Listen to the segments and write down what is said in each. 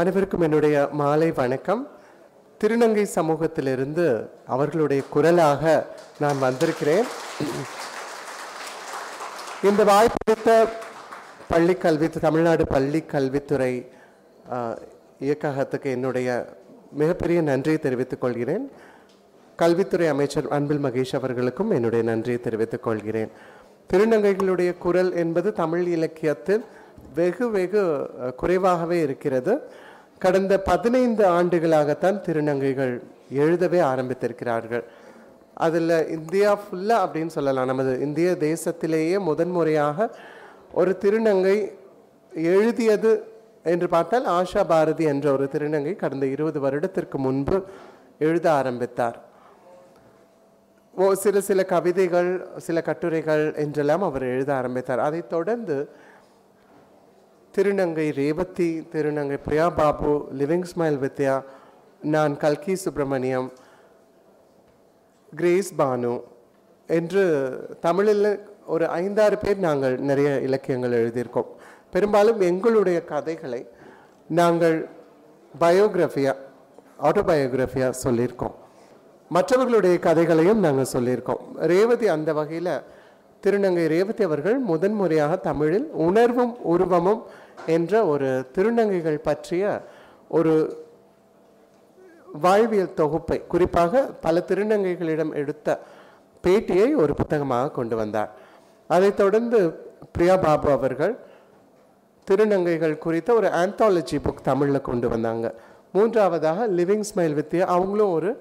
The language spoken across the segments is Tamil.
அனைவருக்கும் என்னுடைய மாலை வணக்கம். திருநங்கை சமூகத்திலிருந்து அவர்களுடைய குரலாக நான் வந்திருக்கிறேன். இந்த வாய்ப்பளித்த பள்ளி கல்வி தமிழ்நாடு பள்ளி கல்வித்துறை இயக்ககத்துக்கு என்னுடைய மிகப்பெரிய நன்றியை தெரிவித்துக் கொள்கிறேன். கல்வித்துறை அமைச்சர் அன்பில் மகேஷ் அவர்களுக்கும் என்னுடைய நன்றியை தெரிவித்துக் கொள்கிறேன். திருநங்கைகளுடைய குரல் என்பது தமிழ் இலக்கியத்தில் வெகு வெகு குறைவாகவே இருக்கிறது. கடந்த பதினைந்து ஆண்டுகளாகத்தான் திருநங்கைகள் எழுதவே ஆரம்பித்திருக்கிறார்கள். அதில் இந்தியா ஃபுல்லாக அப்படின்னு சொல்லலாம். நமது இந்திய தேசத்திலேயே முதன்முறையாக ஒரு திருநங்கை எழுதியது என்று பார்த்தால் ஆஷா பாரதி என்ற ஒரு திருநங்கை கடந்த இருபது வருடத்திற்கு முன்பு எழுத ஆரம்பித்தார். ஓ சில சில கவிதைகள் சில கட்டுரைகள் என்றெல்லாம் அவர் எழுத ஆரம்பித்தார். அதைத் தொடர்ந்து திருநங்கை ரேவதி திருநங்கை பிரியா பாபு லிவிங் ஸ்மைல் வித்யா நான் கல்கி சுப்பிரமணியம் கிரேஸ் பானு என்று தமிழில் ஒரு ஐந்தாறு பேர் நாங்கள் நிறைய இலக்கியங்கள் எழுதியிருக்கோம். பெரும்பாலும் எங்களுடைய கதைகளை நாங்கள் பயோகிராஃபியா ஆட்டோபயோகிராஃபியா சொல்லியிருக்கோம். மற்றவர்களுடைய கதைகளையும் நாங்கள் சொல்லியிருக்கோம். ரேவதி அந்த வகையில் திருநங்கை ரேவதி அவர்கள் முதன்முறையாக தமிழில் உணர்வும் உருவமும் என்ற ஒரு திருநங்கைகள் பற்றிய ஒரு வாழ்வியல் தொகுப்பை குறிப்பாக பல திருநங்கைகளிடம் எடுத்த பேட்டியை ஒரு புத்தகமாக கொண்டு வந்தார். அதைத் தொடர்ந்து பிரியா பாபு அவர்கள் திருநங்கைகள் குறித்த ஒரு ஆந்தாலஜி புக் தமிழில் கொண்டு வந்தாங்க. மூன்றாவதாக லிவிங் ஸ்மைல் வித்யா அவங்களும் ஒரு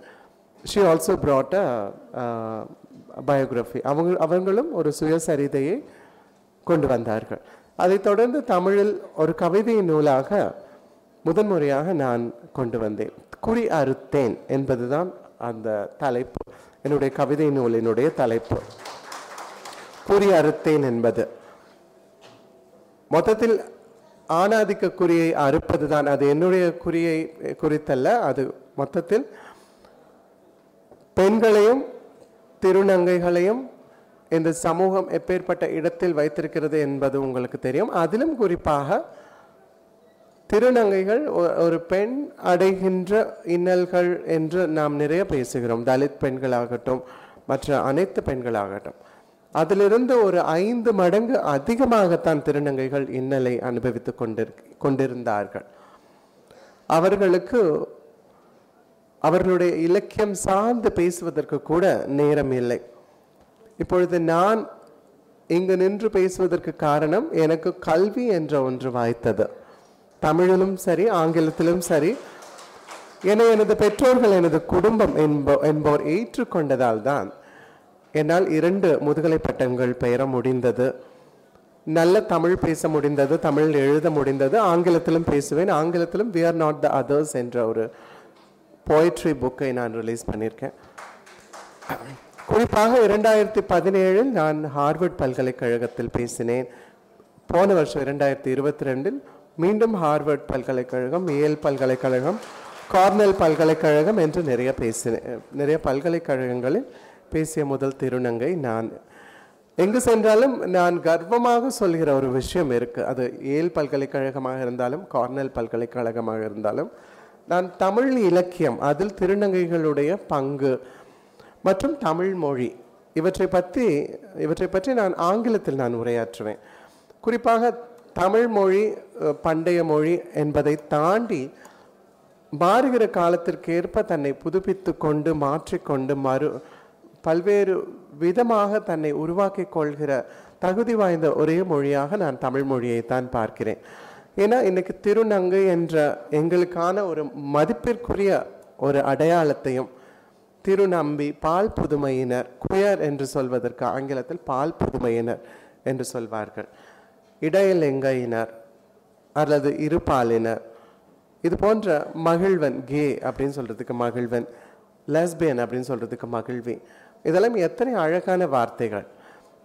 she also brought a biography அவங்க அவங்களும் ஒரு சுயசரிதையை கொண்டு வந்தார்கள். அதைத் தொடர்ந்து தமிழில் ஒரு கவிதை நூலாக முதன்முறையாக நான் கொண்டு வந்தேன். குறி அறுத்தேன் என்பதுதான் அந்த தலைப்பு. என்னுடைய கவிதை நூலினுடைய தலைப்பு. குறி அறுத்தேன் என்பது. மொத்தத்தில் ஆணாதிக்க குறியை அறுப்பது தான் அது என்னுடைய குறியை குறித்தல்ல. அது மொத்தத்தில் பெண்களையும் திருநங்கைகளையும் இந்த சமூகம் எப்பேற்பட்ட இடத்தில் வைத்திருக்கிறது என்பது உங்களுக்கு தெரியும். அதிலும் குறிப்பாக திருநங்கைகள் ஒ- ஒரு பெண் அடைகின்ற இன்னல்கள் என்று நாம் நிறைய பேசுகிறோம். தலித் பெண்களாகட்டும் மற்ற அனைத்து பெண்களாகட்டும். அதிலிருந்து ஒரு ஐந்து மடங்கு அதிகமாகத்தான் திருநங்கைகள் இன்னலை அனுபவித்துக் கொண்டிரு கொண்டிருந்தார்கள். அவர்களுக்கு அவர்களுடைய இலக்கியம் சார்ந்து பேசுவதற்கு கூட நேரம் இல்லை. இப்பொழுது நான் இங்கு நின்று பேசுவதற்கு காரணம் எனக்கு கல்வி என்ற ஒன்று வாய்த்தது. தமிழிலும் சரி ஆங்கிலத்திலும் சரி. என எனது பெற்றோர்கள் எனது குடும்பம் என்போ என்போர் ஏற்றுக்கொண்டதால் தான் என்னால் இரண்டு முதுகலை பட்டங்கள் பெற முடிந்தது. நல்ல தமிழ் பேச முடிந்தது தமிழ் எழுத முடிந்தது. ஆங்கிலத்திலும் பேசுவேன். ஆங்கிலத்திலும் we are not the others என்ற ஒரு போய்ட்ரி புக்கை நான் ரிலீஸ் பண்ணியிருக்கேன். குறிப்பாக இரண்டாயிரத்தி பதினேழில் நான் ஹார்வர்ட் பல்கலைக்கழகத்தில் பேசினேன். போன வருஷம் இரண்டாயிரத்தி இருபத்தி ரெண்டில் மீண்டும் ஹார்வர்ட் பல்கலைக்கழகம் ஏல் பல்கலைக்கழகம் கார்னெல் பல்கலைக்கழகம் என்று நிறைய பேசினேன் நிறைய பல்கலைக்கழகங்களில் பேசிய முதல் திருநங்கை நான். எங்கு சென்றாலும் நான் கர்வமாக சொல்கிற ஒரு விஷயம் இருக்குது அது ஏல் பல்கலைக்கழகமாக இருந்தாலும் கார்னெல் பல்கலைக்கழகமாக இருந்தாலும் நான் தமிழ் இலக்கியம் அதில் திருநங்கைகளுடைய பங்கு மற்றும் தமிழ் மொழி. இவற்றை பற்றி இவற்றை பற்றி நான் ஆங்கிலத்தில் நான் உரையாற்றுவேன். குறிப்பாக தமிழ் மொழி பண்டைய மொழி என்பதை தாண்டி மாறுகிற காலத்திற்கேற்ப தன்னை புதுப்பித்து கொண்டு மாற்றிக்கொண்டு மறு பல்வேறு விதமாக தன்னை உருவாக்கிக் கொள்கிற தகுதி வாய்ந்த ஒரே மொழியாக நான் தமிழ் மொழியை தான் பார்க்கிறேன். ஏன்னா இன்னைக்கு திருநங்கை என்ற எங்களுக்கான ஒரு மதிப்பிற்குரிய ஒரு அடையாளத்தையும் திருநம்பி பால் புதுமையினர் குயர் என்று சொல்வதற்கு ஆங்கிலத்தில் பால் புதுமையினர் என்று சொல்வார்கள். இடையலெங்கையினர் அல்லது இருபாலினர்? இது போன்ற மகிழ்வன் கே அப்படின்னு சொல்கிறதுக்கு மகிழ்வன் லெஸ்பியன் அப்படின்னு சொல்கிறதுக்கு மகிழ்வி. இதெல்லாம் எத்தனை அழகான வார்த்தைகள்.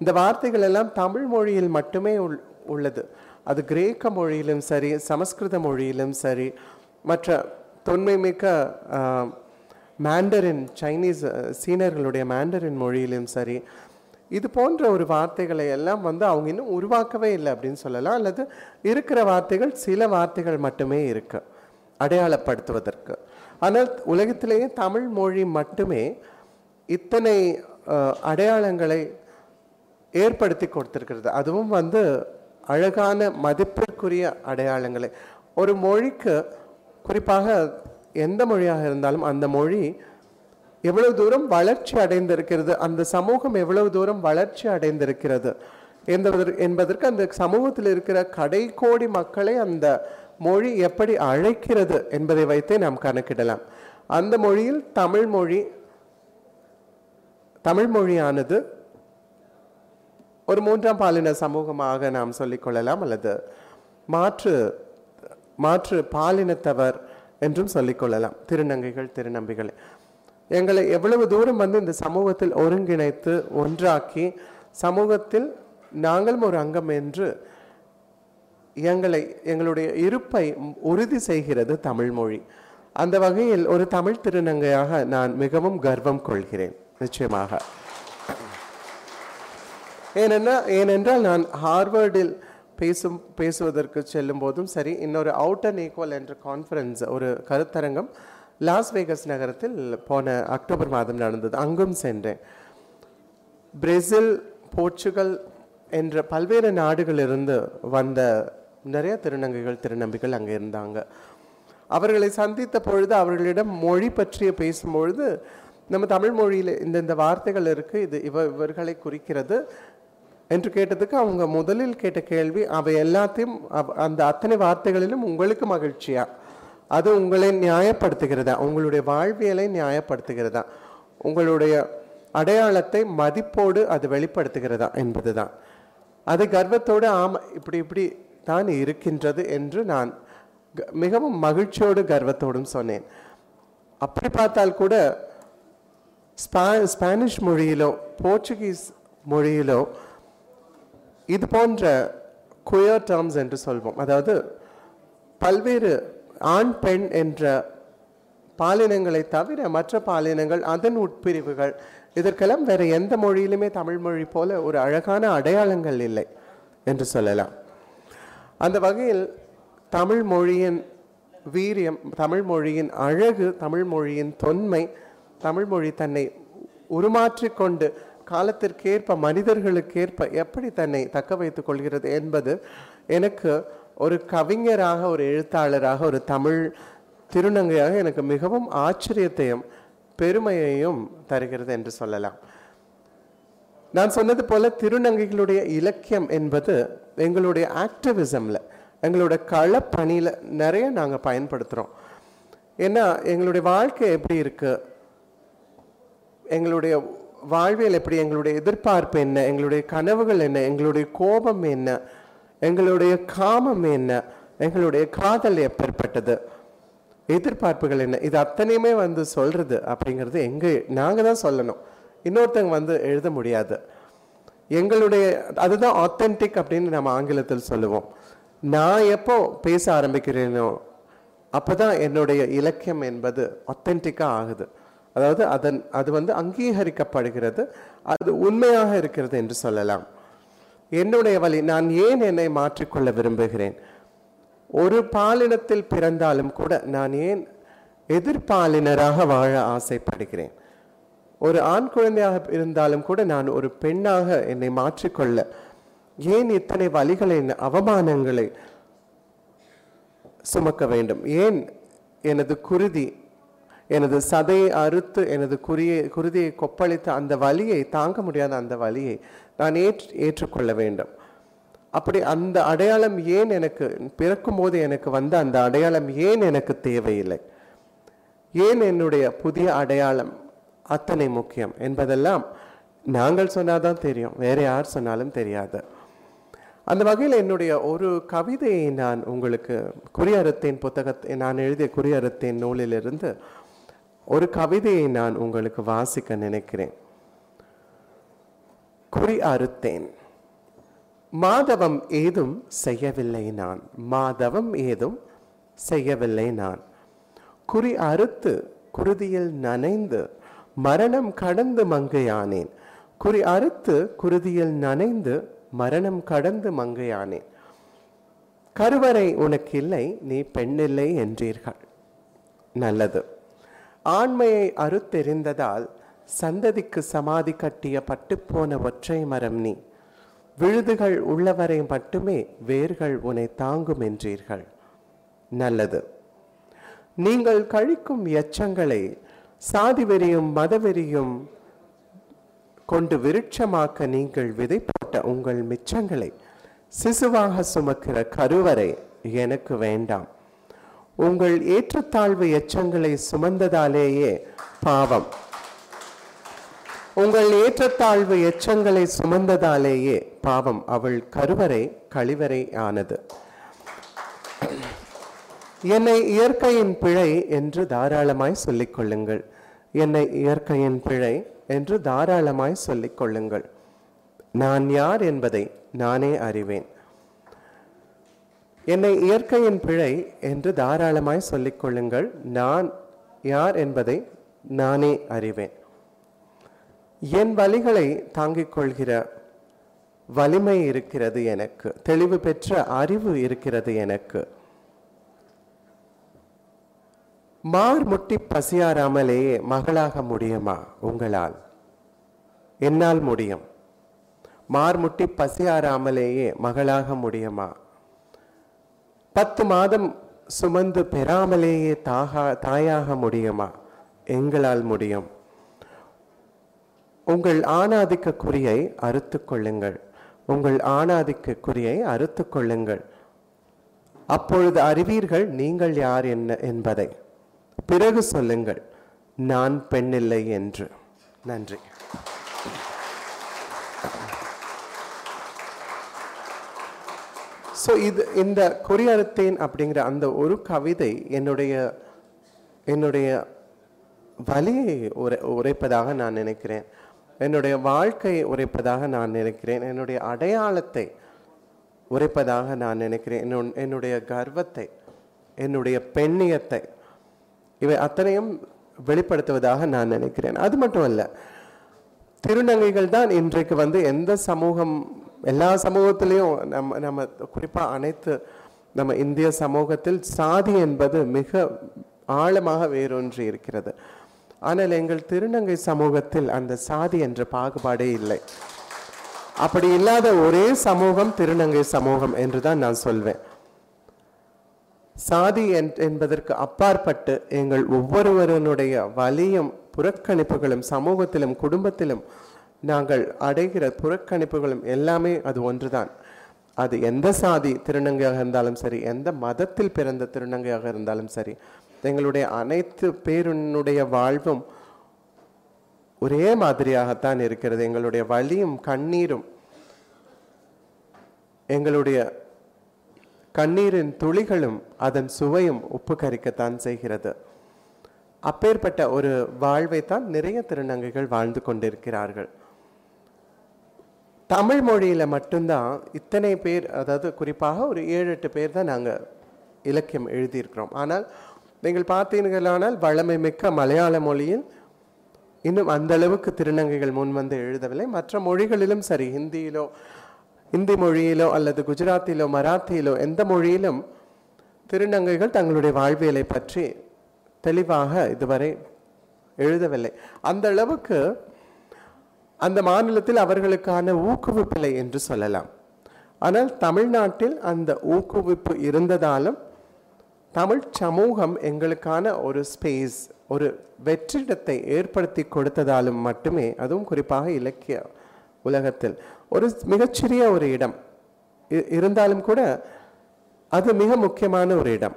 இந்த வார்த்தைகள் எல்லாம் தமிழ் மொழியில் மட்டுமே உள் உள்ளது. அது கிரேக்க மொழியிலும் சரி சமஸ்கிருத மொழியிலும் சரி மற்ற தொன்மை மிக்க மேண்டரின் சைனீஸ் அஹ், சீனர்களுடைய மேண்டரின் மொழியிலும் சரி இது போன்ற ஒரு வார்த்தைகளை எல்லாம் வந்து அவங்க இன்னும் உருவாக்கவே இல்லை அப்படின்னு சொல்லலாம். அல்லது இருக்கிற வார்த்தைகள் சில வார்த்தைகள் மட்டுமே இருக்கு அடையாளப்படுத்துவதற்கு. ஆனால் உலகத்திலேயே தமிழ் மொழி மட்டுமே இத்தனை அடையாளங்களை ஏற்படுத்தி கொடுத்துருக்கிறது. அதுவும் வந்து அழகான மதிப்பிற்குரிய அடையாளங்களை. ஒரு மொழிக்கு குறிப்பாக எந்த மொழியாக இருந்தாலும் அந்த மொழி எவ்வளவு தூரம் வளர்ச்சி அடைந்திருக்கிறது அந்த சமூகம் எவ்வளவு தூரம் வளர்ச்சி அடைந்திருக்கிறது என்பதற்கு என்பதற்கு அந்த சமூகத்தில் இருக்கிற கடைக்கோடி மக்களை அந்த மொழி எப்படி அழைக்கிறது என்பதை வைத்தே நாம் கணக்கிடலாம். அந்த மொழியில் தமிழ் மொழி தமிழ் மொழியானது ஒரு மூன்றாம் பாலின சமூகமாக நாம் சொல்லிக் கொள்ளலாம் அல்லது மாற்று மாற்று பாலினத்தவர் என்றும் சொல்லிக் கொள்ளலாம். திருநங்கைகள் திருநம்பிகளை. எங்களை எவ்வளவு தூரம் வந்து இந்த சமூகத்தில் ஒருங்கிணைத்து ஒன்றாக்கி சமூகத்தில் நாங்களும் ஒரு அங்கம் என்று எங்களை எங்களுடைய இருப்பை உறுதி செய்கிறது தமிழ் மொழி. அந்த வகையில் ஒரு தமிழ் திருநங்கையாக நான் மிகவும் கர்வம் கொள்கிறேன். நிச்சயமாக. ஏனென்னா ஏனென்றால் நான் ஹார்வர்டில் பேசும் பேசுவதற்கு செல்லும் போதும் சரி இன்னொரு அவுட் அண்ட் ஈக்குவல் என்ற கான்ஃபரன்ஸ் ஒரு கருத்தரங்கம் லாஸ் வேகஸ் நகரத்தில் போன அக்டோபர் மாதம் நடந்தது. அங்கும் சென்றேன். பிரேசில் போர்ச்சுகல் என்ற பல்வேறு நாடுகளிலிருந்து வந்த நிறைய திருநங்கைகள் திருநம்பிகள் அங்கே இருந்தாங்க. அவர்களை சந்தித்த பொழுது அவர்களிடம் மொழி பற்றிய பேசும்பொழுது நம்ம தமிழ் மொழியில் இந்த இந்த வார்த்தைகள் இருக்குது இது இவ இவர்களை குறிக்கிறது. என்று கேட்டதுக்கு அவங்க முதலில் கேட்ட கேள்வி அவை எல்லாத்தையும் அந்த அத்தனை வார்த்தைகளிலும் உங்களுக்கு மகிழ்ச்சியா? அது உங்களை நியாயப்படுத்துகிறதா? உங்களுடைய வாழ்வியலை நியாயப்படுத்துகிறதா? உங்களுடைய அடையாளத்தை மதிப்போடு அது வெளிப்படுத்துகிறதா? என்பதுதான். அது கர்வத்தோடு ஆம் இப்படி இப்படி தான் இருக்கின்றது என்று நான் மிகவும் மகிழ்ச்சியோடு கர்வத்தோடும் சொன்னேன். அப்படி பார்த்தால் கூட ஸ்பா ஸ்பானிஷ் மொழியிலோ போர்ச்சுகீஸ் மொழியிலோ இது போன்ற குயர் டேர்ம்ஸ் என்று சொல்வோம். அதாவது பல்வேறு ஆண் பெண் என்ற பாலினங்களை தவிர மற்ற பாலினங்கள் அதன் உட்பிரிவுகள். இதற்கெல்லாம் வேறு எந்த மொழியிலுமே தமிழ் மொழி போல ஒரு அழகான அடையாளங்கள் இல்லை என்று சொல்லலாம். அந்த வகையில் தமிழ் மொழியின் வீரியம் தமிழ் மொழியின் அழகு தமிழ் மொழியின் தொன்மை தமிழ் மொழி தன்னை உருமாற்றிக் கொண்டு காலத்திற்கேற்ப மனிதர்களுக்கேற்ப எப்படி தன்னை தக்க வைத்துக் கொள்கிறது என்பது எனக்கு ஒரு கவிஞராக ஒரு எழுத்தாளராக ஒரு தமிழ் திருநங்கையாக எனக்கு மிகவும் ஆச்சரியத்தையும் பெருமையையும் தருகிறது என்று சொல்லலாம். நான் சொன்னது போல திருநங்கைகளுடைய இலக்கியம் என்பது எங்களுடைய ஆக்டிவிசம்ல எங்களுடைய களப்பணியில் நிறைய நாங்கள் பயன்படுத்துகிறோம் ஏன்னா எங்களுடைய வாழ்க்கை எப்படி இருக்குது எங்களுடைய வாழ்வியல் எப்படி எங்களுடைய எதிர்பார்ப்பு என்ன எங்களுடைய கனவுகள் என்ன எங்களுடைய கோபம் என்ன எங்களுடைய காமம் என்ன எங்களுடைய காதல் எப்பேற்பட்டது எதிர்பார்ப்புகள் என்ன இது அத்தனையுமே வந்து சொல்கிறது அப்படிங்கிறது எங்கே நாங்கள் தான் சொல்லணும். இன்னொருத்தங்க வந்து எழுத முடியாது. எங்களுடைய அதுதான் ஆத்தென்டிக் அப்படின்னு நம்ம ஆங்கிலத்தில் சொல்லுவோம். நான் எப்போ பேச ஆரம்பிக்கிறேனோ அப்போ தான் என்னுடைய இலக்கியம் என்பது ஒத்தென்டிக்காக ஆகுது. அதாவது அதன் அது வந்து அங்கீகரிக்கப்படுகிறது அது உண்மையாக இருக்கிறது என்று சொல்லலாம். என்னுடைய வழி நான் ஏன் என்னை மாற்றிக்கொள்ள விரும்புகிறேன்? ஒரு பாலினத்தில் பிறந்தாலும் கூட நான் ஏன் எதிர்பாலினராக வாழ ஆசைப்படுகிறேன்? ஒரு ஆண் குழந்தையாக இருந்தாலும் கூட நான் ஒரு பெண்ணாக என்னை மாற்றிக்கொள்ள ஏன் இத்தனை வழிகளை அவமானங்களை சுமக்க வேண்டும்? ஏன் எனது குருதி எனது சதையை அறுத்து எனது குறியை குருதியை கொப்பளித்த அந்த வலியை தாங்க முடியாத அந்த வலியை நான் ஏற்று ஏற்றுக்கொள்ள வேண்டும். அப்படி அந்த அடையாளம் ஏன் எனக்கு பிறக்கும் போது எனக்கு வந்த அந்த அடையாளம் ஏன் எனக்கு தேவையில்லை? ஏன் என்னுடைய புதிய அடையாளம் அத்தனை முக்கியம் என்பதெல்லாம் நாங்கள் சொன்னாதான் தெரியும். வேற யார் சொன்னாலும் தெரியாது. அந்த வகையில் என்னுடைய ஒரு கவிதையை நான் உங்களுக்கு குறியறுத்தேன் புத்தகத்தை நான் எழுதிய குறியறுத்தேன் நூலிலிருந்து ஒரு கவிதையை நான் உங்களுக்கு வாசிக்க நினைக்கிறேன். குறி அறுத்தேன். மாதவம் ஏதும் செய்யவில்லை நான். மாதவம் ஏதும் செய்யவில்லை நான். குறி அறுத்து குருதியில் நனைந்து மரணம் கடந்து மங்கையானேன். குறி அறுத்து குருதியில் நனைந்து மரணம் கடந்து மங்கையானேன். கருவறை உனக்கு இல்லை நீ பெண்ணில்லை என்றீர்கள். நல்லது. ஆண்மையை அறுத்தெறிந்ததால் சந்ததிக்கு சமாதி கட்டிய பட்டுப்போன ஒற்றை மரம் நீ. விழுதுகள் உள்ளவரை மட்டுமே வேர்கள் உன்னை தாங்கும் என்றீர்கள். நல்லது. நீங்கள் கழிக்கும் எச்சங்களை சாதி வெறியும் மதவெறியும் கொண்டு விருட்சமாக்க நீங்கள் விதை போட்ட உங்கள் மிச்சங்களை சிசுவாக சுமக்கிற கருவறை எனக்கு வேண்டாம். உங்கள் ஏற்றத்தாழ்வு எச்சங்களை சுமந்ததாலேயே பாவம். உங்கள் ஏற்றத்தாழ்வு எச்சங்களை சுமந்ததாலேயே பாவம். அவள் கருவறை கழிவறை ஆனது. என்னை இயற்கையின் பிழை என்று தாராளமாய் சொல்லிக் கொள்ளுங்கள். என்னை இயற்கையின் பிழை என்று தாராளமாய் சொல்லிக் கொள்ளுங்கள். நான் யார் என்பதை நானே அறிவேன். என்னை இயற்கையின் பிழை என்று தாராளமாய் சொல்லிக்கொள்ளுங்கள் நான் யார் என்பதை நானே அறிவேன். என் வலிகளை தாங்கிக் கொள்கிற வலிமை இருக்கிறது எனக்கு. தெளிவு பெற்ற அறிவு இருக்கிறது எனக்கு. மார் முட்டி பசியாராமலேயே மகளாக முடியுமா உங்களால்? என்னால் முடியும். மார் முட்டி பசியாராமலேயே மகளாக முடியுமா பத்து மாதம் சுமந்து பெறாமலேயே தாகா தாயாக முடியுமா? எங்களால் முடியும். உங்கள் ஆணாதிக்க குறியை அறுத்து கொள்ளுங்கள். உங்கள் ஆணாதிக்க குறியை அறுத்து கொள்ளுங்கள். அப்பொழுது அறிவீர்கள் நீங்கள் யார் என்ன என்பதை. பிறகு சொல்லுங்கள் நான் பெண்ணில்லை என்று. நன்றி. ஸோ இது இந்த குறியறுத்தேன் அப்படிங்கிற அந்த ஒரு கவிதை என்னுடைய என்னுடைய வலியை உரை உரைப்பதாக நான் நினைக்கிறேன். என்னுடைய வாழ்க்கையை உரைப்பதாக நான் நினைக்கிறேன். என்னுடைய அடையாளத்தை உரைப்பதாக நான் நினைக்கிறேன். என்னுடைய கர்வத்தை என்னுடைய பெண்ணியத்தை இவை அத்தனையும் வெளிப்படுத்துவதாக நான் நினைக்கிறேன். அது மட்டும் அல்ல திருநங்கைகள் தான் இன்றைக்கு வந்து எந்த சமூகம் எல்லா சமூகத்திலையும் நம்ம நம்ம குறிப்பாக அனைத்து நம்ம இந்திய சமூகத்தில் சாதி என்பது மிக ஆழமாக வேரூன்றி இருக்கிறது. ஆனால் எங்கள் திருநங்கை சமூகத்தில் அந்த சாதி என்ற பாகுபாடே இல்லை. அப்படி இல்லாத ஒரே சமூகம் திருநங்கை சமூகம் என்று தான் நான் சொல்வேன். சாதி என்- என்பதற்கு அப்பாற்பட்டு எங்கள் ஒவ்வொருவருடைய வலியும் புறக்கணிப்புகளும் சமூகத்திலும் குடும்பத்திலும் நாங்கள் அடைகிற புறக்கணிப்புகளும் எல்லாமே அது ஒன்றுதான். அது எந்த சாதி திருநங்கையாக இருந்தாலும் சரி எந்த மதத்தில் பிறந்த திருநங்கையாக இருந்தாலும் சரி எங்களுடைய அனைத்து பேருனுடைய வாழ்வும் ஒரே மாதிரியாகத்தான் இருக்கிறது. எங்களுடைய வழியும் கண்ணீரும் எங்களுடைய கண்ணீரின் துளிகளும் அதன் சுவையும் உப்பு கரிக்கத்தான் செய்கிறது. அப்பேற்பட்ட ஒரு வாழ்வை தான் நிறைய திருநங்கைகள் வாழ்ந்து கொண்டிருக்கிறார்கள். தமிழ் மொழியில் மட்டும்தான் இத்தனை பேர் அதாவது குறிப்பாக ஒரு ஏழு எட்டு பேர் தான் நாங்கள் இலக்கியம் எழுதியிருக்கிறோம். ஆனால் நீங்கள் பார்த்தீர்களானால் வளமை மிக்க மலையாள மொழியில் இன்னும் அந்த அளவுக்கு திருநங்கைகள் முன் வந்து எழுதவில்லை. மற்ற மொழிகளிலும் சரி ஹிந்தியிலோ இந்தி மொழியிலோ அல்லது குஜராத்திலோ மராத்தியிலோ எந்த மொழியிலும் திருநங்கைகள் தங்களுடைய வாழ்வியலை பற்றி தெளிவாக இதுவரை எழுதவில்லை. அந்த அளவுக்கு அந்த மாநிலத்தில் அவர்களுக்கான ஊக்குவிப்பில்லை என்று சொல்லலாம். ஆனால் தமிழ்நாட்டில் அந்த ஊக்குவிப்பு இருந்ததாலும் தமிழ் சமூகம் எங்களுக்கான ஒரு ஸ்பேஸ் ஒரு வெற்றிடத்தை ஏற்படுத்தி கொடுத்ததாலும் மட்டுமே அதுவும் குறிப்பாக இலக்கிய உலகத்தில் ஒரு மிகச்சிறிய ஒரு இடம். இருந்தாலும் கூட அது மிக முக்கியமான ஒரு இடம்.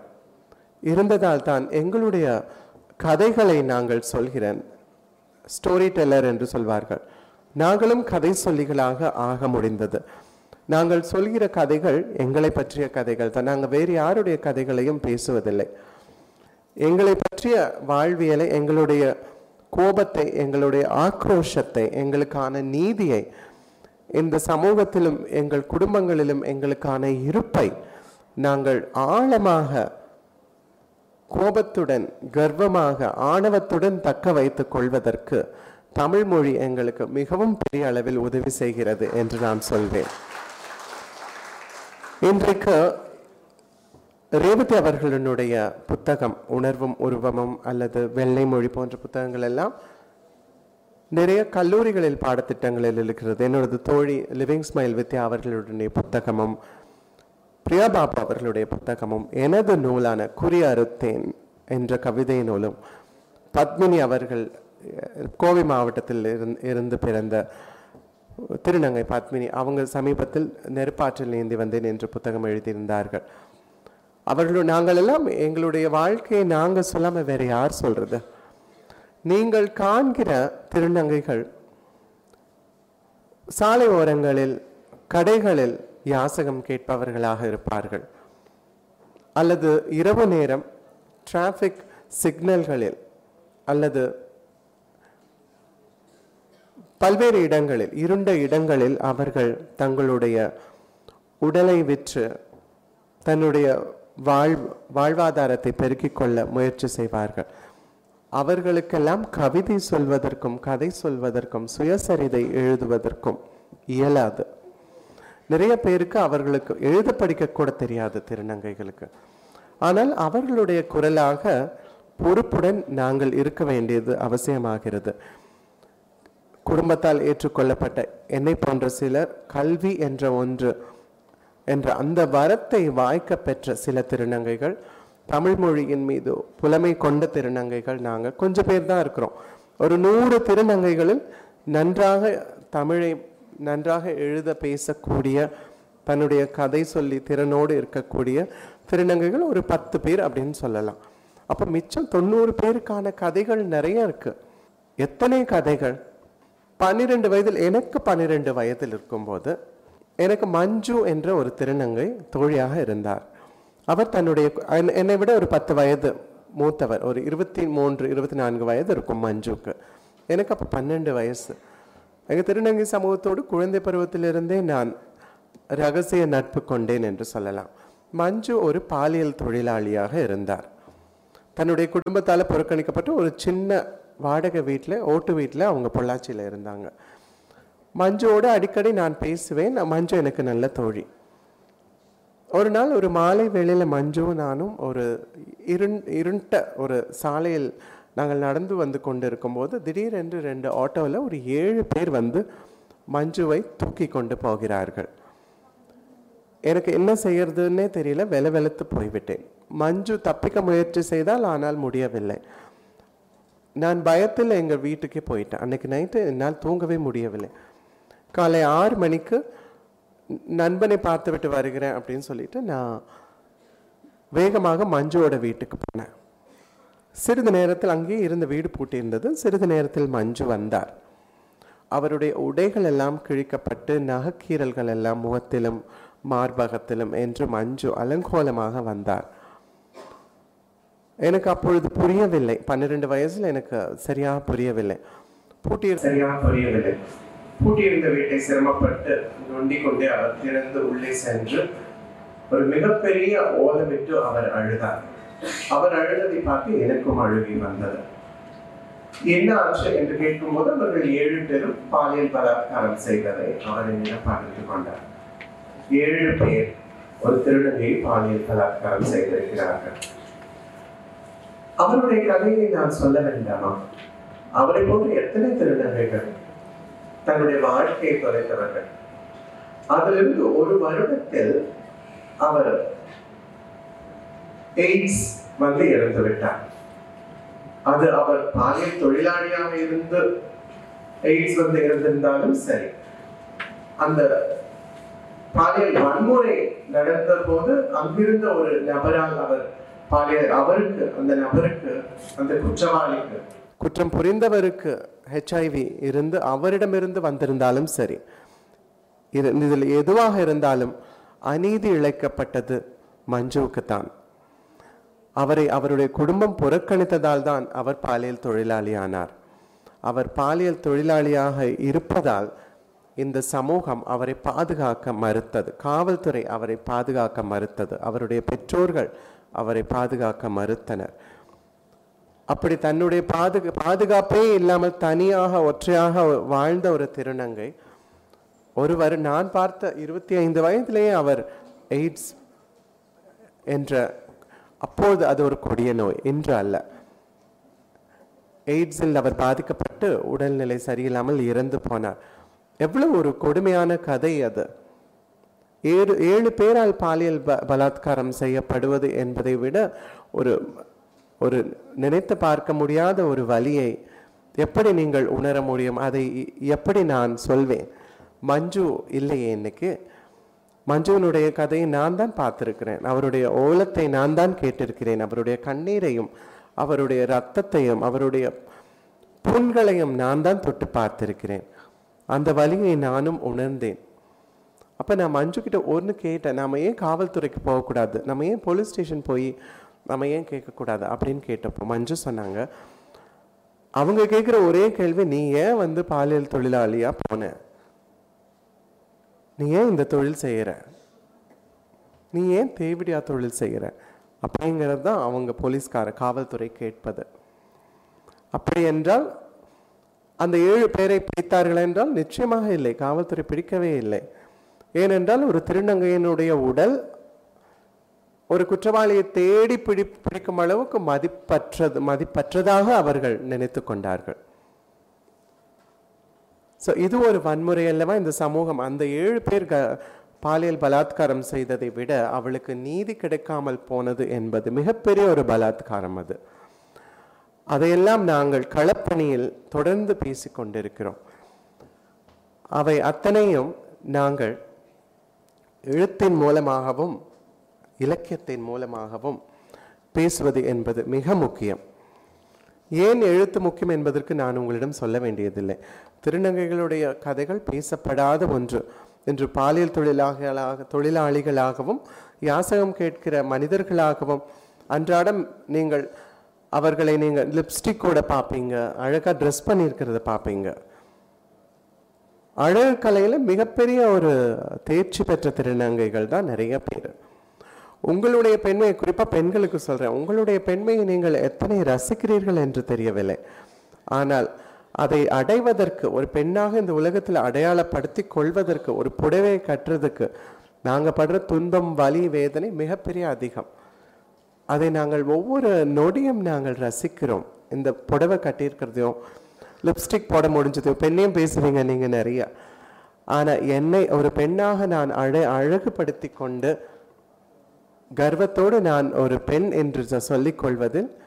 இருந்ததால் தான் எங்களுடைய கதைகளை நாங்கள் சொல்கிறேன். ஸ்டோரி டெல்லர் என்று சொல்வார்கள். நாங்களும் கதை சொல்லிகளாக ஆக முடிந்தது. நாங்கள் சொல்கிற கதைகள் எங்களை பற்றிய கதைகள் தான். நாங்கள் வேறு யாருடைய கதைகளையும் பேசுவதில்லை. எங்களை பற்றிய வாழ்வியலை எங்களுடைய கோபத்தை எங்களுடைய ஆக்ரோஷத்தை எங்களுக்கான நீதியை இந்த சமூகத்திலும் எங்கள் குடும்பங்களிலும் எங்களுக்கான இருப்பை நாங்கள் ஆழமாக கோபத்துடன் கர்வமாக ஆணவத்துடன் தக்க வைத்துக் கொள்வதற்கு தமிழ் மொழி எங்களுக்கு மிகவும் பெரிய அளவில் உதவி செய்கிறது என்று நான் சொல்வேன். இன்றைக்கு ரேவதி அவர்களினுடைய புத்தகம் உணர்வும் உருவமும் அல்லது வெள்ளை மொழி போன்ற புத்தகங்கள் எல்லாம் நிறைய கல்லூரிகளில் பாடத்திட்டங்களில் இருக்கிறது. என்னோடது தோழி லிவிங் ஸ்மைல் வித்யா அவர்களுடைய புத்தகமும் பிரியா பாபு அவர்களுடைய புத்தகமும் எனது நூலான குறி அறுத்தேன் என்ற கவிதை நூலும் பத்மினி அவர்கள் கோவை மாவட்டத்தில் இருந்து இருந்து பிறந்த திருநங்கை பத்மினி அவங்க சமீபத்தில் நெருப்பாற்றல் நீந்தி வந்தேன் என்று புத்தகம் எழுதியிருந்தார்கள். அவர்கள் நாங்கள் எல்லாம் எங்களுடைய வாழ்க்கையை நாங்கள் சொல்லாமல் வேற யார் சொல்றது? நீங்கள் காண்கிற திருநங்கைகள் சாலை ஓரங்களில் கடைகளில் யாசகம் கேட்பவர்களாக இருப்பார்கள். அல்லது இரவு நேரம் டிராஃபிக் சிக்னல்களில் அல்லது பல்வேறு இடங்களில் இருண்ட இடங்களில் அவர்கள் தங்களுடைய உடலை விற்று தன்னுடைய வாழ் வாழ்வாதாரத்தை பெருக்கிக் கொள்ள முயற்சி செய்வார்கள். அவர்களுக்கெல்லாம் கவிதை சொல்வதற்கும் கதை சொல்வதற்கும் சுயசரிதை எழுதுவதற்கும் இயலாது. நிறைய பேருக்கு அவர்களுக்கு எழுத படிக்க கூட தெரியாது திருநங்கைகளுக்கு. ஆனால் அவர்களுடைய குரலாக பொறுப்புடன் நாங்கள் இருக்க வேண்டியது அவசியமாகிறது. குடும்பத்தால் ஏற்றுக்கொள்ளப்பட்ட என்னை போன்ற சிலர் கல்வி என்ற ஒன்று என்ற அந்த வரத்தை வாய்க்க பெற்ற சில திருநங்கைகள் தமிழ் மொழியின் மீது புலமை கொண்ட திருநங்கைகள் நாங்கள். கொஞ்சம் பேர் தான் இருக்கிறோம். ஒரு நூறு திருநங்கைகளில் நன்றாக தமிழை நன்றாக எழுத பேசக்கூடிய தன்னுடைய கதை சொல்லி திறனோடு இருக்கக்கூடிய திருநங்கைகள் ஒரு பத்து பேர் அப்படின்னு சொல்லலாம். அப்போ மிச்சம் தொண்ணூறு பேருக்கான கதைகள் நிறைய இருக்குது எத்தனை கதைகள்? பன்னிரெண்டு வயதில் எனக்கு பன்னிரெண்டு வயதில் இருக்கும்போது எனக்கு மஞ்சு என்ற ஒரு திருநங்கை தோழியாக இருந்தார். அவர் தன்னுடைய என்னை விட ஒரு பத்து வயது மூத்தவர். ஒரு இருபத்தி மூன்று இருபத்தி நான்கு வயது இருக்கும் மஞ்சுக்கு. எனக்கு அப்போ பன்னெண்டு வயசு. எங்கள் திருநங்கை சமூகத்தோடு குழந்தை பருவத்திலிருந்தே நான் ரகசிய நட்பு கொண்டேன் என்று சொல்லலாம். மஞ்சு ஒரு பாலியல் தொழிலாளியாக இருந்தார். தன்னுடைய குடும்பத்தால் புறக்கணிக்கப்பட்ட ஒரு சின்ன வாடகை வீட்டில் ஓட்டு வீட்டில் அவங்க பொள்ளாச்சியில் இருந்தாங்க. மஞ்சோடு அடிக்கடி நான் பேசுவேன் மஞ்சு எனக்கு நல்ல தோழி. ஒரு நாள் ஒரு மாலை வேளையில் மஞ்சுவும் நானும் ஒரு இருண் இருண்ட ஒரு சாலையில் நாங்கள் நடந்து வந்து கொண்டு இருக்கும்போது திடீரென்று ரெண்டு ஆட்டோவில் ஒரு ஏழு பேர் வந்து மஞ்சுவை தூக்கி கொண்டு போகிறார்கள். எனக்கு என்ன செய்யறதுன்னே தெரியல வெல வெளுத்து போய்விட்டேன். மஞ்சு தப்பிக்க முயற்சி செய்தால் ஆனால் முடியவில்லை. நான் பயத்தில் எங்கள் வீட்டுக்கே போயிட்டேன். அன்னைக்கு நைட்டு என்னால் தூங்கவே முடியவில்லை. காலை ஆறு மணிக்கு நண்பனை பார்த்து விட்டு வருகிறேன் அப்படின்னு சொல்லிட்டு நான் வேகமாக மஞ்சுவோட வீட்டுக்கு போனேன். சிறிது நேரத்தில் அங்கேயே இருந்த வீடு பூட்டியிருந்தது. சிறிது நேரத்தில் மஞ்சு வந்தார். அவருடைய உடைகள் எல்லாம் கிழிக்கப்பட்டு நகக்கீரல்கள் எல்லாம் முகத்திலும் மார்பகத்திலும் என்று மஞ்சு அலங்கோலமாக வந்தார். எனக்கு அப்பொழுது புரியவில்லை. பன்னிரெண்டு வயசுல எனக்கு சரியாக புரியவில்லை. பூட்டிய சரியாக புரியவில்லை. பூட்டியிருந்த வீட்டை சிரமப்பட்டு நொண்டி கொண்டே அவர் திறந்து உள்ளே சென்று ஒரு மிகப்பெரிய ஓலமிட்டு அவர் அழுதார். அவர் அழுததை பார்த்து எனக்கும் அழுகி வந்தது. என்ன ஆச்சு என்று கேட்கும்போது அவர்கள் ஏழு பேரும் பாலியல் பலாத்காரம் செய்ததை அவர் என்னிடம் பகிர்ந்து கொண்டார். ஏழு பேர் ஒரு திருநங்கையை பாலியல் பலாத்காரம் செய்திருக்கிறார்கள். அவருடைய கதையை நான் சொல்ல வேண்டாமா? அவரை போன்ற எத்தனை திருநங்கைகள் தன்னுடைய வாழ்க்கையை தொலைத்தவர்கள். அதிலிருந்து ஒரு வருடத்தில் அவர் எய்ட்ஸ் வந்து இறந்து விட்டார். அது அவர் பாலியல் தொழிலாளியாக இருந்து எய்ட்ஸ் வந்து இருந்திருந்தாலும் சரி அந்த பாலியல் வன்முறை நடந்த போது அங்கிருந்த ஒரு நபரால் அவர் அவருக்கு அந்த நபருக்கு அந்த குற்றவாளிக்கு. குற்றம் புரிந்தவருக்கு ஹெச்ஐவி இருந்து அவரிடமிருந்து வந்திருந்தாலும் சரி இதில் எதுவாக இருந்தாலும் அநீதி இழைக்கப்பட்டது மஞ்சுவுக்கு தான் அவரை அவருடைய குடும்பம் புறக்கணித்ததால் தான் அவர் பாலியல் தொழிலாளியானார். அவர் பாலியல் தொழிலாளியாக இருப்பதால் இந்த சமூகம் அவரை பாதுகாக்க மறுத்தது. காவல்துறை அவரை பாதுகாக்க மறுத்தது. அவருடைய பெற்றோர்கள் அவரை பாதுகாக்க மறுத்தனர். அப்படி தன்னுடைய பாதுகா பாதுகாப்பே இல்லாமல் தனியாக ஒற்றையாக வாழ்ந்த ஒரு திருநங்கை. ஒருவர் நான் பார்த்த இருபத்தி ஐந்து வயதிலேயே அவர் எய்ட்ஸ் என்ற அப்போது அது ஒரு கொடிய நோய் என்று அல்ல. எய்ட்ஸில் அவர் பாதிக்கப்பட்டு உடல்நிலை சரியில்லாமல் இறந்து போனார். எவ்வளவு ஒரு கொடுமையான கதை அது. ஏழு ஏழு பேரால் பாலியல் ப பலாத்காரம் செய்யப்படுவது என்பதை விட ஒரு ஒரு நினைத்து பார்க்க முடியாத ஒரு வழியை எப்படி நீங்கள் உணர முடியும்? அதை எப்படி நான் சொல்வேன்? மஞ்சு இல்லையே இன்னைக்கு. மஞ்சுவனுடைய கதையை நான் தான் பார்த்துருக்கிறேன். அவருடைய ஓலத்தை நான் தான் கேட்டிருக்கிறேன். அவருடைய கண்ணீரையும் அவருடைய ரத்தத்தையும் அவருடைய புண்களையும் நான் தான் தொட்டு பார்த்திருக்கிறேன். அந்த வலியை நானும் உணர்ந்தேன். அப்போ நான் மஞ்சு கிட்ட ஒன்று கேட்டேன். நாம் ஏன் காவல்துறைக்கு போகக்கூடாது? நம்ம ஏன் போலீஸ் ஸ்டேஷன் போய் நம்ம ஏன் கேட்கக்கூடாது? அப்படின்னு கேட்டப்போ மஞ்சு சொன்னாங்க அவங்க கேட்குற ஒரே கேள்வி நீ ஏன் வந்து பாலியல் தொழிலாளியாக போன? நீ ஏன் இந்த தொழில் செய்கிற நீ ஏன் தேவிடியா தொழில் செய்கிற அப்படிங்கிறது தான் அவங்க போலீஸ்கார காவல்துறை கேட்பது. அப்படி என்றால் அந்த ஏழு பேரை பிடித்தார்கள் என்றால் நிச்சயமாக இல்லை. காவல்துறை பிடிக்கவே இல்லை. ஏனென்றால் ஒரு திருநங்கையினுடைய உடல் ஒரு குற்றவாளியை தேடி பிடி பிடிக்கும் அளவுக்கு மதிப்பற்றது மதிப்பற்றதாக அவர்கள் நினைத்து கொண்டார்கள். ஸோ இது ஒரு வன்முறை அல்லவா? இந்த சமூகம் அந்த ஏழு பேர் க பாலியல் பலாத்காரம் செய்ததை விட அவளுக்கு நீதி கிடைக்காமல் போனது என்பது மிகப்பெரிய ஒரு பலாத்காரம் அது. அதையெல்லாம் நாங்கள் களப்பணியில் தொடர்ந்து பேசிக் கொண்டிருக்கிறோம். அவை அத்தனையும் நாங்கள் எழுத்தின் மூலமாகவும் இலக்கியத்தின் மூலமாகவும் பேசுவது என்பது மிக முக்கியம். ஏன் எழுத்து முக்கியம் என்பதற்கு நான் உங்களிடம் சொல்ல வேண்டியதில்லை. திருநங்கைகளுடைய கதைகள் பேசப்படாத ஒன்று. இன்று பாலியல் தொழிலாளர்களாக தொழிலாளிகளாகவும் யாசகம் கேட்கிற மனிதர்களாகவும் அன்றாடம் நீங்கள் அவர்களை நீங்கள் லிப்ஸ்டிக் கூட பார்ப்பீங்க அழகாக ட்ரெஸ் பண்ணியிருக்கிறத பார்ப்பீங்க. அழகு கலையில் மிகப்பெரிய ஒரு தேர்ச்சி பெற்ற திருநங்கைகள் தான் நிறைய பேர். உங்களுடைய பெண்மையை குறிப்பாக பெண்களுக்கு சொல்கிறேன் உங்களுடைய பெண்மையை நீங்கள் எத்தனை ரசிக்கிறீர்கள் என்று தெரியவில்லை. ஆனால் அதை அடைவதற்கு ஒரு பெண்ணாக இந்த உலகத்தில் அடையாளப்படுத்தி கொள்வதற்கு ஒரு புடவையை கட்டுறதுக்கு நாங்கள் படுற துன்பம் வலி வேதனை மிகப்பெரிய அதிகம். அதை நாங்கள் ஒவ்வொரு நொடியும் நாங்கள் ரசிக்கிறோம். இந்த புடவை கட்டியிருக்கிறதையும் லிப்ஸ்டிக் போட முடிஞ்சது. பெண்ணையும் பேசுவீங்க நீங்கள் நிறைய. ஆனால் என்னை ஒரு பெண்ணாக நான் அழ அழகுபடுத்தி கொண்டு கர்வத்தோடு நான் ஒரு பெண் என்று ச- சொல்லிக் கொள்வதில்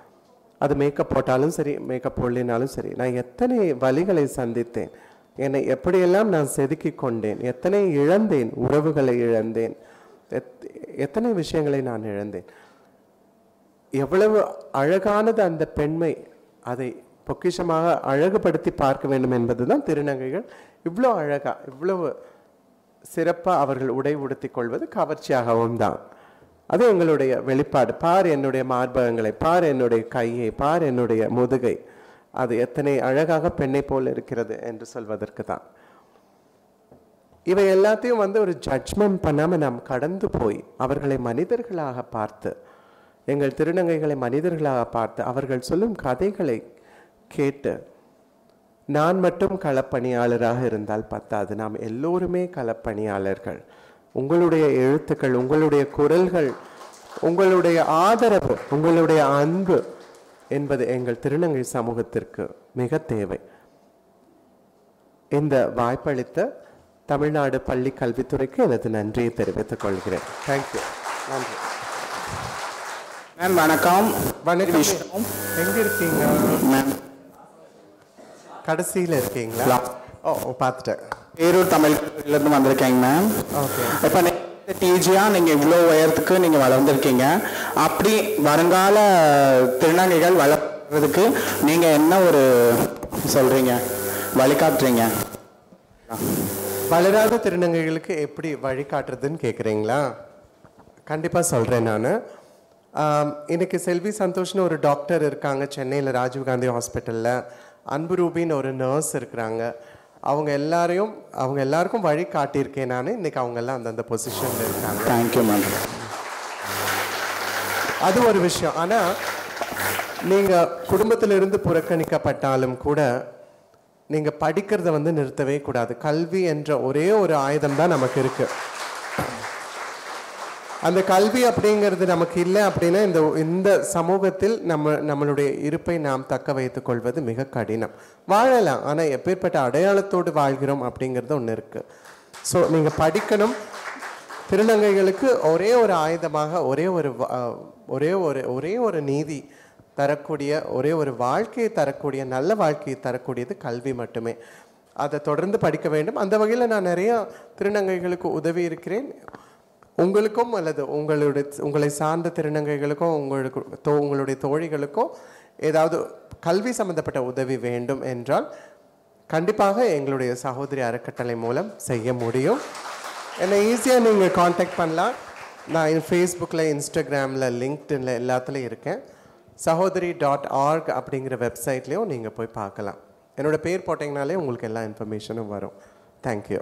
அது மேக்கப் போட்டாலும் சரி மேக்கப் போடலினாலும் சரி நான் எத்தனை வழிகளை சந்தித்தேன். என்னை எப்படியெல்லாம் நான் செதுக்கி கொண்டேன் எத்தனை இழந்தேன் உறவுகளை இழந்தேன் எத்- எத்தனை விஷயங்களை நான் இழந்தேன். எவ்வளவு அழகானது அந்த பெண்மை அதை பொக்கிஷமாக அழகுபடுத்தி பார்க்க வேண்டும் என்பதுதான் திருநங்கைகள். இவ்வளோ அழகா இவ்வளவு சிறப்பாக அவர்கள் உடை உடுத்திக் கொள்வது கவர்ச்சியாகவும் தான். அது எங்களுடைய வெளிப்பாடு. பார் என்னுடைய மார்பகங்களை பார் என்னுடைய கையை பார் என்னுடைய முதுகை. அது எத்தனை அழகாக பெண்ணை போல் இருக்கிறது என்று சொல்வதற்கு தான். இவை எல்லாத்தையும் வந்து ஒரு ஜட்ஜ்மெண்ட் பண்ணாமல் நாம் கடந்து போய் அவர்களை மனிதர்களாக பார்த்து எங்கள் திருநங்கைகளை மனிதர்களாக பார்த்து அவர்கள் சொல்லும் கதைகளை கேட்டு நான் மட்டும் களப்பணியாளராக இருந்தால் பத்தாது. நாம் எல்லோருமே களப்பணியாளர்கள். உங்களுடைய எழுத்துக்கள் உங்களுடைய குரல்கள் உங்களுடைய ஆதரவு உங்களுடைய அன்பு என்பது எங்கள் திருநங்கை சமூகத்திற்கு மிக தேவை. இந்த வாய்ப்பளித்த தமிழ்நாடு பள்ளி கல்வித்துறைக்கு எனது நன்றியை தெரிவித்துக் கொள்கிறேன். தேங்க்யூ நன்றி. மேம் வணக்கம். வணக்கம். எங்க இருக்கீங்க? கடைசியில இருக்கீங்களா? ஓ பார்த்துட்டேன். பேரூர் தமிழ்லேருந்து வந்திருக்கேங்க மேம் ஓகே. இப்போ டிஜியா நீங்கள் இவ்வளோ உயரத்துக்கு நீங்கள் வளர்ந்துருக்கீங்க. அப்படி வருங்கால திருநங்கைகள் வளர்றதுக்கு நீங்கள் என்ன ஒரு சொல்கிறீங்க வழிகாட்டுறீங்க? வளராத திருநங்கைகளுக்கு எப்படி வழிகாட்டுறதுன்னு கேட்குறீங்களா கண்டிப்பாக சொல்கிறேன் நான். இன்னைக்கு செல்வி சந்தோஷ்னு ஒரு டாக்டர் இருக்காங்க சென்னையில் ராஜீவ்காந்தி ஹாஸ்பிட்டலில். அன்பு ரூபின்னு ஒரு நர்ஸ் இருக்கிறாங்க. அவங்க எல்லாரையும் அவங்க எல்லாருக்கும் வழி காட்டியிருக்கேன் நான். இன்னைக்கு அவங்க எல்லாம் அந்தந்த பொசிஷனில் இருக்காங்க. தேங்க்யூ மேம் அது ஒரு விஷயம். ஆனால் நீங்கள் குடும்பத்திலிருந்து புறக்கணிக்கப்பட்டாலும் கூட நீங்கள் படிக்கிறத வந்து நிறுத்தவே கூடாது. கல்வி என்ற ஒரே ஒரு ஆயுதம் தான் நமக்கு இருக்கு. அந்த கல்வி அப்படிங்கிறது நமக்கு இல்லை அப்படின்னா இந்த இந்த சமூகத்தில் நம்ம நம்மளுடைய இருப்பை நாம் தக்க வைத்துக் கொள்வது மிக கடினம். வாழலாம். ஆனால் எப்பேற்பட்ட அடையாளத்தோடு வாழ்கிறோம் அப்படிங்கிறது ஒன்று இருக்குது ஸோ நீங்கள் படிக்கணும். திருநங்கைகளுக்கு ஒரே ஒரு ஆயுதமாக ஒரே ஒரு ஒரே ஒரு ஒரே ஒரு நீதி தரக்கூடிய ஒரே ஒரு வாழ்க்கையை தரக்கூடிய நல்ல வாழ்க்கையை தரக்கூடியது கல்வி மட்டுமே. அதை தொடர்ந்து படிக்க வேண்டும். அந்த வகையில் நான் நிறைய திருநங்கைகளுக்கு உதவி இருக்கிறேன். உங்களுக்கும் அல்லது உங்களுடைய உங்களை சார்ந்த திருநங்கைகளுக்கும் உங்களுக்கு தோ உங்களுடைய தோழிகளுக்கும் ஏதாவது கல்வி சம்பந்தப்பட்ட உதவி வேண்டும் என்றால் கண்டிப்பாக எங்களுடைய சகோதரி அறக்கட்டளை மூலம் செய்ய முடியும். என்னை ஈஸியாக நீங்கள் காண்டாக்ட் பண்ணலாம். நான் ஃபேஸ்புக்கில் இன்ஸ்டாகிராமில் லிங்க்டின்ல எல்லாத்துலேயும் இருக்கேன். சகோதரி டாட் ஆர்க் அப்படிங்கிற வெப்சைட்லேயும் நீங்கள் போய் பார்க்கலாம். என்னோடய பேர் போட்டிங்கனாலே உங்களுக்கு எல்லா இன்ஃபர்மேஷனும் வரும். தேங்க்யூ